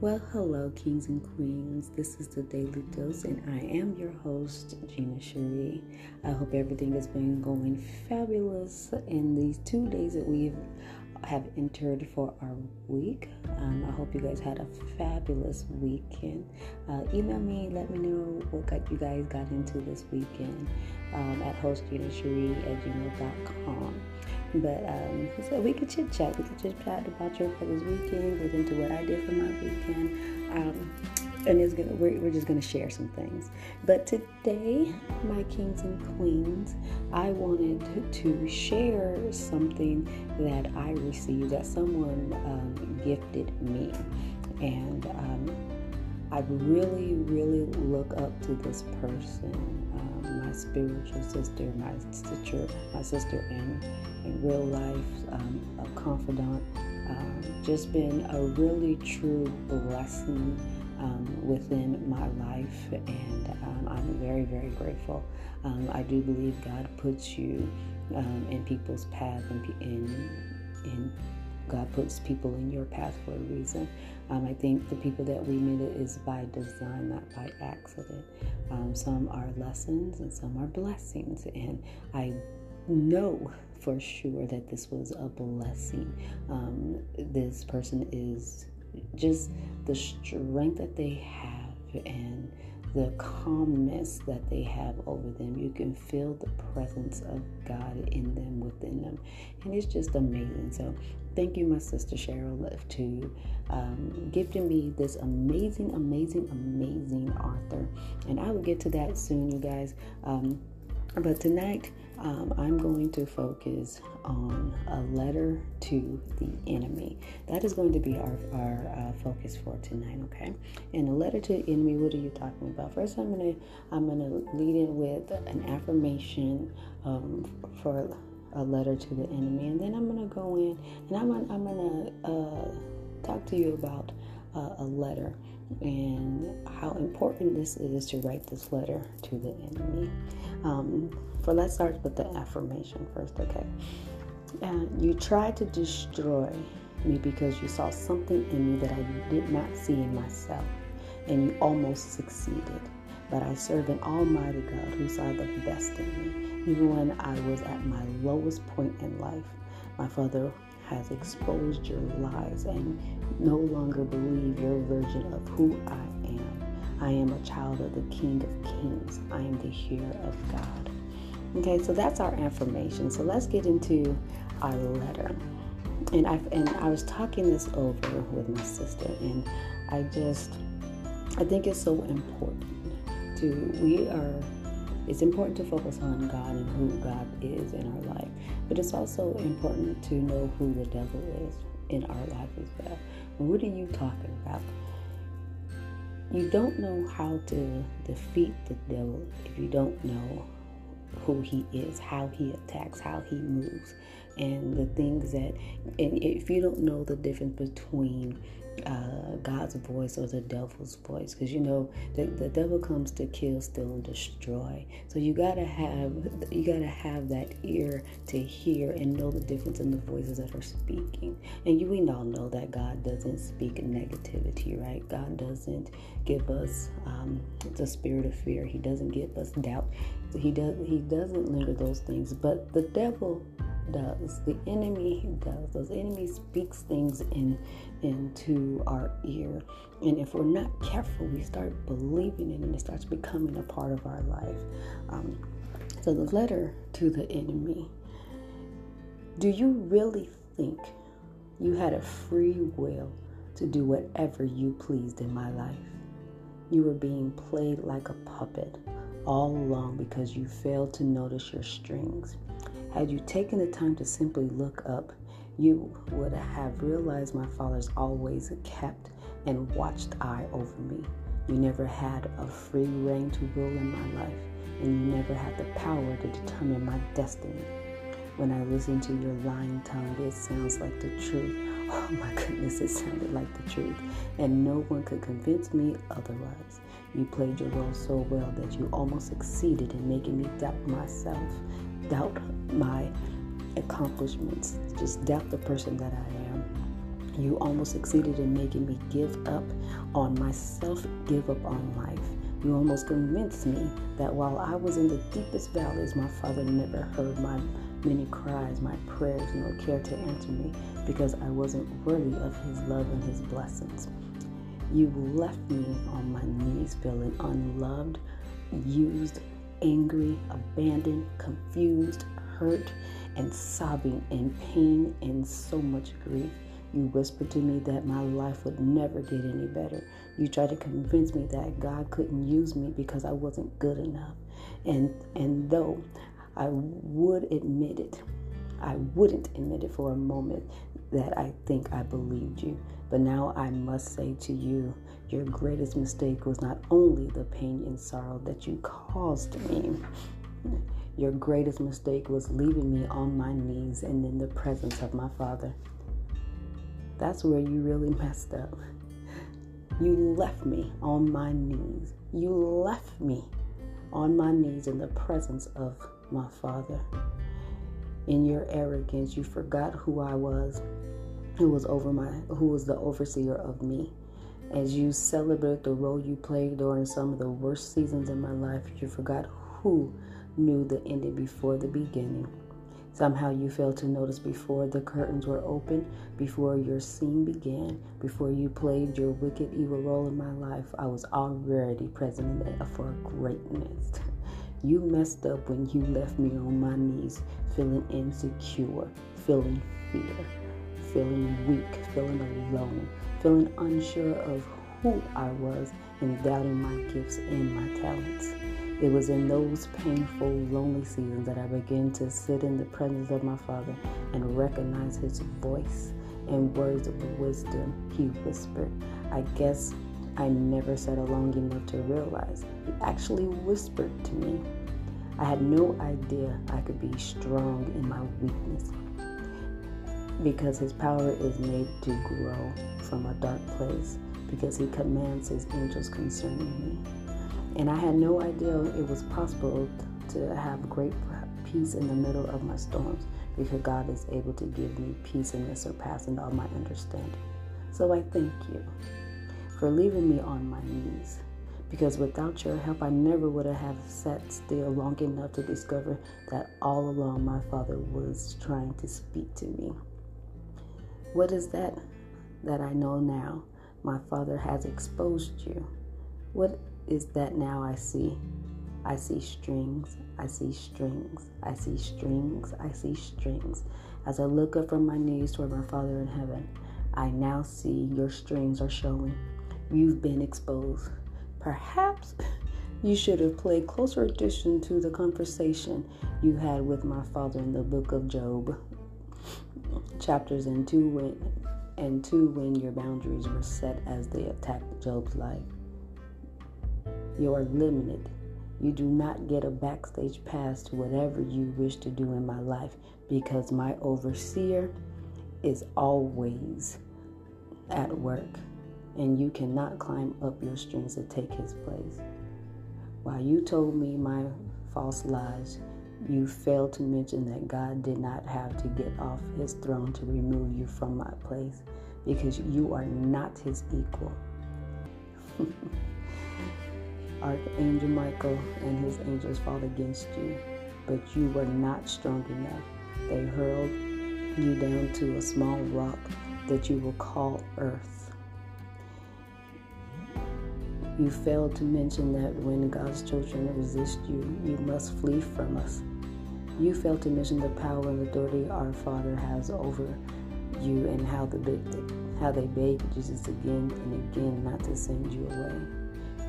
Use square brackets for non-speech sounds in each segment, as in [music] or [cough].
Well, hello, kings and queens. This is the Daily Dose, and I am your host, Gina Cherie. I hope everything has been going fabulous in these two days that we have entered for our week. Um, I hope you guys had a fabulous weekend. Uh, email me, let me know what got you guys got into this weekend um, at hostginacherie at gmail.com. But um, so we could chit chat. We could chit chat about your this weekend, get into what I did for my weekend. Um, and it's gonna we're, we're just gonna share some things but today my kings and queens i wanted to share something that i received that someone um, gifted me and um, i really really look up to this person spiritual sister my sister my sister in in real life, um, a confidant. Um, just been a really true blessing um, within my life, and um, I'm very, very grateful. Um, I do believe God puts you um, in people's path, and in, in God puts people in your path for a reason. Um, I think the people that we meet is by design, not by accident. Um, some are lessons and some are blessings. And I know for sure that this was a blessing. Um, this person is just the strength that they have and the calmness that they have over them. You can feel the presence of God in them, within them. And it's just amazing. So, thank you, my sister Cheryl, to um, gifting me this amazing, amazing, amazing author. And I will get to that soon, you guys. Um, but tonight, um, I'm going to focus on a letter to the enemy. That is going to be our, our uh, focus for tonight, okay? And a letter to the enemy, what are you talking about? First, I'm gonna I'm gonna lead in with an affirmation um, for a letter to the enemy, and then I'm gonna go in and I'm gonna, I'm gonna uh, talk to you about uh, a letter and how important this is to write this letter to the enemy. Um, for let's start with the affirmation first, okay? You tried to destroy me because you saw something in me that I did not see in myself, and you almost succeeded. But I serve an Almighty God who saw the best in me, even when I was at my lowest point in life. My Father has exposed your lies and no longer believe your version of who I am. I am a child of the King of Kings. I am the hearer of God. Okay, so that's our affirmation. So let's get into our letter. And I and I was talking this over with my sister, and I just I think it's so important to we are it's important to focus on God and who God is in our life, but it's also important to know who the devil is in our life as well. What are you talking about? You don't know how to defeat the devil if you don't know who he is, how he attacks, how he moves, and the things that, and if you don't know the difference between uh, God's voice or the devil's voice, because you know the, the devil comes to kill, steal, and destroy. So you gotta have you gotta have that ear to hear and know the difference in the voices that are speaking. And you we all know that God doesn't speak negativity, right? God doesn't give us um, the spirit of fear. He doesn't give us doubt. He does. He doesn't linger those things. But the devil does. The enemy does. Those enemy speaks things in into our ear. And if we're not careful, we start believing it and it starts becoming a part of our life. Um, so the letter to the enemy. Do you really think you had a free will to do whatever you pleased in my life? You were being played like a puppet all along because you failed to notice your strings. Had you taken the time to simply look up, you would have realized my father's always kept and watched eye over me. You never had a free reign to rule in my life, and you never had the power to determine my destiny. When I listen to your lying tongue, it sounds like the truth. [laughs] Oh my goodness, it sounded like the truth. And no one could convince me otherwise. You played your role so well that you almost succeeded in making me doubt myself doubt my accomplishments, just doubt the person that I am. You almost succeeded in making me give up on myself, give up on life. You almost convinced me that while I was in the deepest valleys, my Father never heard my many cries, my prayers, nor care to answer me because I wasn't worthy of His love and His blessings. You left me on my knees feeling unloved, used, angry, abandoned, confused, hurt, and sobbing in pain and so much grief. You whispered to me that my life would never get any better. You tried to convince me that God couldn't use me because I wasn't good enough. And and though I would admit it, I wouldn't admit it for a moment that I think I believed you. But now I must say to you, your greatest mistake was not only the pain and sorrow that you caused me. Your greatest mistake was leaving me on my knees and in the presence of my Father. That's where you really messed up. You left me on my knees. You left me on my knees in the presence of my Father. In your arrogance, you forgot who I was, who was over my, who was the overseer of me. As you celebrate the role you played during some of the worst seasons in my life, you forgot who knew the ending before the beginning. Somehow you failed to notice before the curtains were open, before your scene began, before you played your wicked, evil role in my life, I was already present for greatness. [laughs] You messed up when you left me on my knees, feeling insecure, feeling fear, feeling weak, feeling alone, feeling unsure of who I was, and doubting my gifts and my talents. It was in those painful, lonely seasons that I began to sit in the presence of my Father and recognize His voice and words of wisdom He whispered. I guess I never sat long enough to realize He actually whispered to me. I had no idea I could be strong in my weakness because His power is made to grow from a dark place because He commands His angels concerning me. And I had no idea it was possible to have great peace in the middle of my storms because God is able to give me peace in the surpassing all my understanding. So I thank you for leaving me on my knees because without your help, I never would have sat still long enough to discover that all along my Father was trying to speak to me. What is that that I know now? My Father has exposed you. What is that now I see. I see strings, I see strings, I see strings, I see strings. As I look up from my knees toward my Father in heaven, I now see your strings are showing. You've been exposed. Perhaps [laughs] you should have played closer attention to the conversation you had with my Father in the book of Job, chapters and two when and two when your boundaries were set as they attacked Job's life. You are limited. You do not get a backstage pass to whatever you wish to do in my life because my overseer is always at work and you cannot climb up your strings to take his place. While you told me my false lies, you failed to mention that God did not have to get off his throne to remove you from my place because you are not his equal. [laughs] Archangel Michael and his angels fought against you, but you were not strong enough. They hurled you down to a small rock that you will call earth. You failed to mention that when God's children resist you, you must flee from us. You failed to mention the power and authority our Father has over you and how, the, how they begged Jesus again and again not to send you away.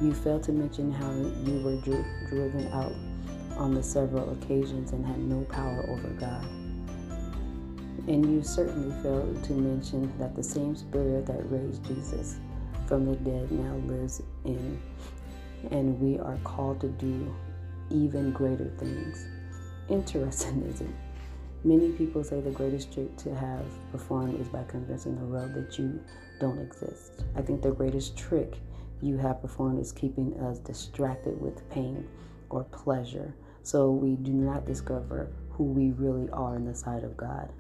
You failed to mention how you were dri- driven out on the several occasions and had no power over God. And you certainly failed to mention that the same spirit that raised Jesus from the dead now lives in, and we are called to do even greater things. Interesting, [laughs] isn't it? Many people say the greatest trick to have performed is by convincing the world that you don't exist. I think the greatest trick you have performed is keeping us distracted with pain or pleasure so we do not discover who we really are in the sight of God.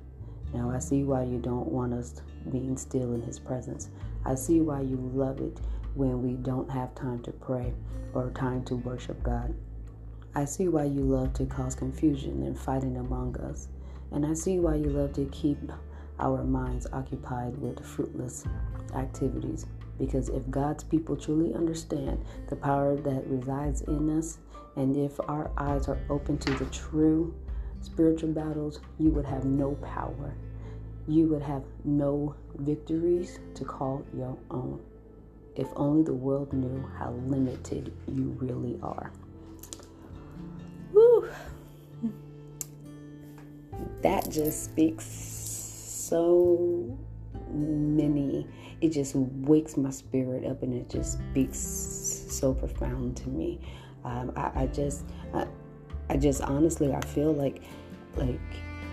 Now I see why you don't want us being still in His presence. I see why you love it when we don't have time to pray or time to worship God. I see why you love to cause confusion and fighting among us. And I see why you love to keep our minds occupied with fruitless activities. Because if God's people truly understand the power that resides in us, and if our eyes are open to the true spiritual battles, you would have no power. You would have no victories to call your own. If only the world knew how limited you really are. Woo! That just speaks so many. It just wakes my spirit up and it just speaks so profound to me. Um, I, I, just, I, I just honestly, I feel like, like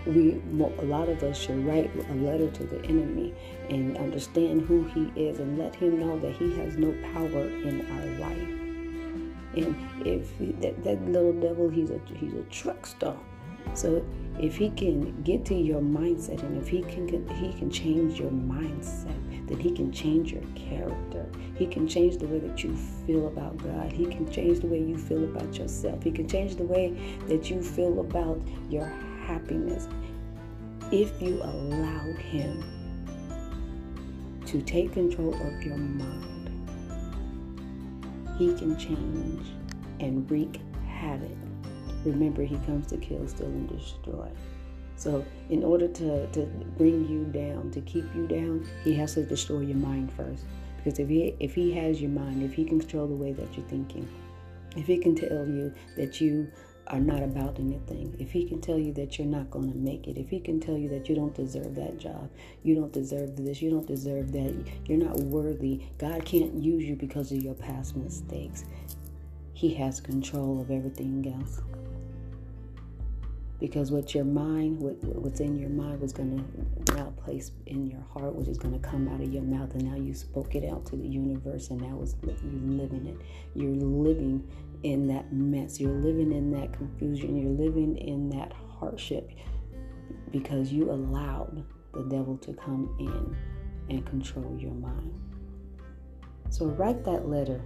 we, a lot of us should write a letter to the enemy and understand who he is and let him know that he has no power in our life. And if that, that little devil, he's a he's a truckster. So if he can get to your mindset and if he can he can change your mindset, then he can change your character. He can change the way that you feel about God. He can change the way you feel about yourself. He can change the way that you feel about your happiness if you allow him to take control of your mind he can change and wreak havoc. Remember, he comes to kill, steal, and destroy. So, in order to, to bring you down, to keep you down, he has to destroy your mind first. Because if he if he has your mind, if he can control the way that you're thinking, if he can tell you that you are not about anything, if he can tell you that you're not going to make it, if he can tell you that you don't deserve that job, you don't deserve this, you don't deserve that, you're not worthy, God can't use you because of your past mistakes. He has control of everything else. Because what your mind, what, what's in your mind, was going to now place in your heart, which is going to come out of your mouth, and now you spoke it out to the universe, and now it's you're living it. You're living in that mess. You're living in that confusion. You're living in that hardship because you allowed the devil to come in and control your mind. So write that letter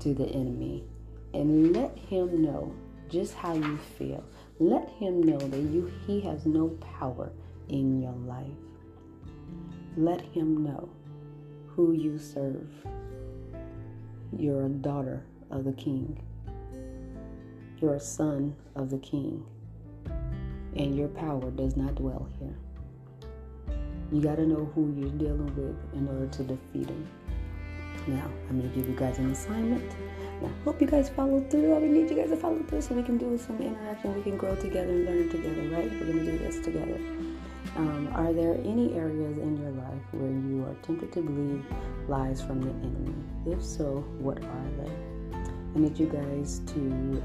to the enemy and let him know just how you feel. Let him know that you he has no power in your life. Let him know who you serve. You're a daughter of the king. You're a son of the king, and your power does not dwell here. You got to know who you're dealing with in order to defeat him. Now, I'm going to give you guys an assignment. I hope you guys follow through. I need you guys to follow through so we can do some interaction. We can grow together and learn together, right? We're going to do this together. Um, are there any areas in your life where you are tempted to believe lies from the enemy? If so, what are they? I need you guys to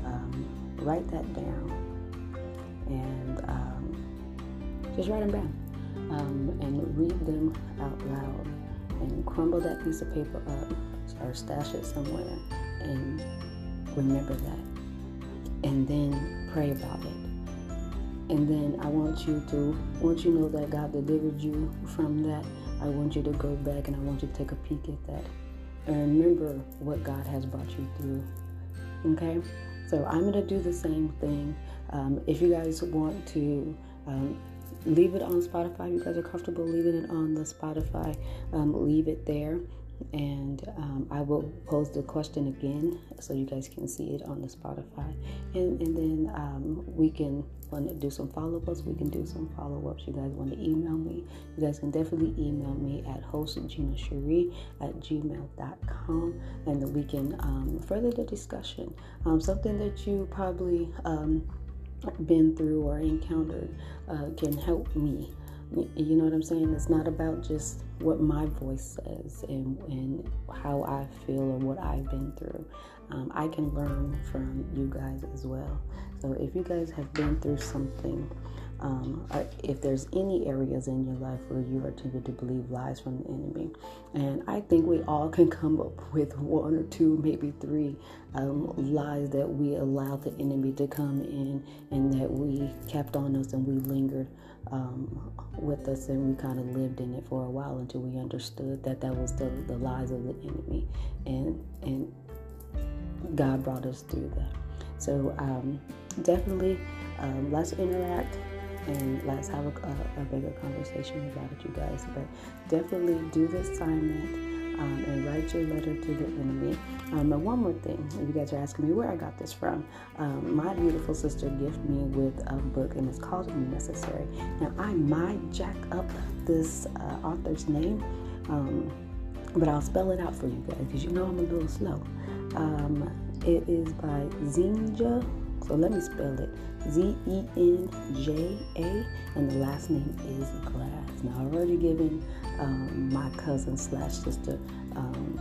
um, write that down and um, just write them down um, and read them out loud and crumble that piece of paper up or stash it somewhere and remember that and then pray about it. And then I want you to once you know that God delivered you from that I want you to go back and I want you to take a peek at that and remember what God has brought you through. Okay? So I'm going to do the same thing. Um, if you guys want to um, leave it on Spotify, you guys are comfortable leaving it on the Spotify, um, leave it there and um, I will post the question again so you guys can see it on the Spotify, and and then um, we can want to do some follow ups. We can do some follow ups. You guys want to email me? You guys can definitely email me at hostginacherie at gmail.com, and we can um, further the discussion. Um, something that you probably um, been through or encountered uh, can help me. You know what I'm saying? It's not about just what my voice says and, and how I feel or what I've been through. Um, I can learn from you guys as well. So if you guys have been through something um, if there's any areas in your life where you are tempted to believe lies from the enemy. And I think we all [laughs] can come up with one or two, maybe three um, lies that we allowed the enemy to come in and that we kept on us and we lingered um, with us and we kind of lived in it for a while until we understood that that was the, the lies of the enemy and and God brought us through that. So um, definitely um, let's interact and let's have a, a, a, bigger conversation about it, you guys. But definitely do the assignment. Um, and write your letter to the enemy. Um, and one more thing, if you guys are asking me where I got this from. Um, my beautiful sister gifted me with a book, and it's called Necessary. Now I might jack up this uh, author's name, um, but I'll spell it out for you guys because you know I'm a little slow. It is by Zenja so let me spell it Z E N J A, and the last name is Glass. Now, I've already given um, my cousin slash sister um,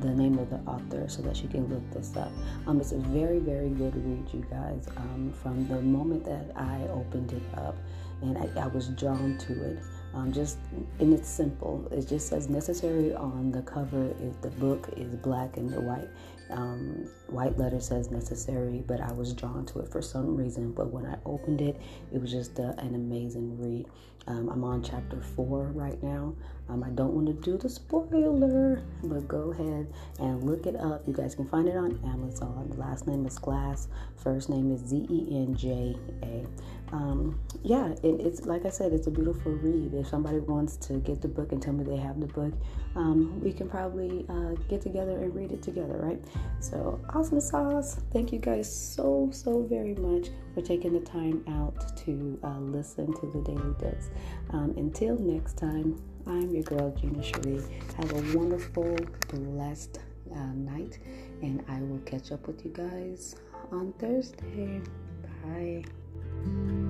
the name of the author so that she can look this up. Um, it's a very, very good read, you guys. Um, from the moment that I opened it up and I, I was drawn to it. Um, just and it's simple. It just says necessary on the cover. If the book is black and the white um, white letter says necessary, but I was drawn to it for some reason. But when I opened it, it was just a, an amazing read. Um, I'm on chapter four right now. Um, I don't want to do the spoiler, but go ahead and look it up. You guys can find it on Amazon. Last name is Glass, first name is Z E N J A. Um, yeah, it, it's like I said, it's a beautiful read. If somebody wants to get the book and tell me they have the book, um, we can probably uh, get together and read it together, right? So, awesome sauce. Thank you guys so, so very much for taking the time out to uh, listen to the Daily Dose. Um, until next time, I'm your girl, Gina Cherie. Have a wonderful, blessed uh, night, and I will catch up with you guys on Thursday. Bye. Bye.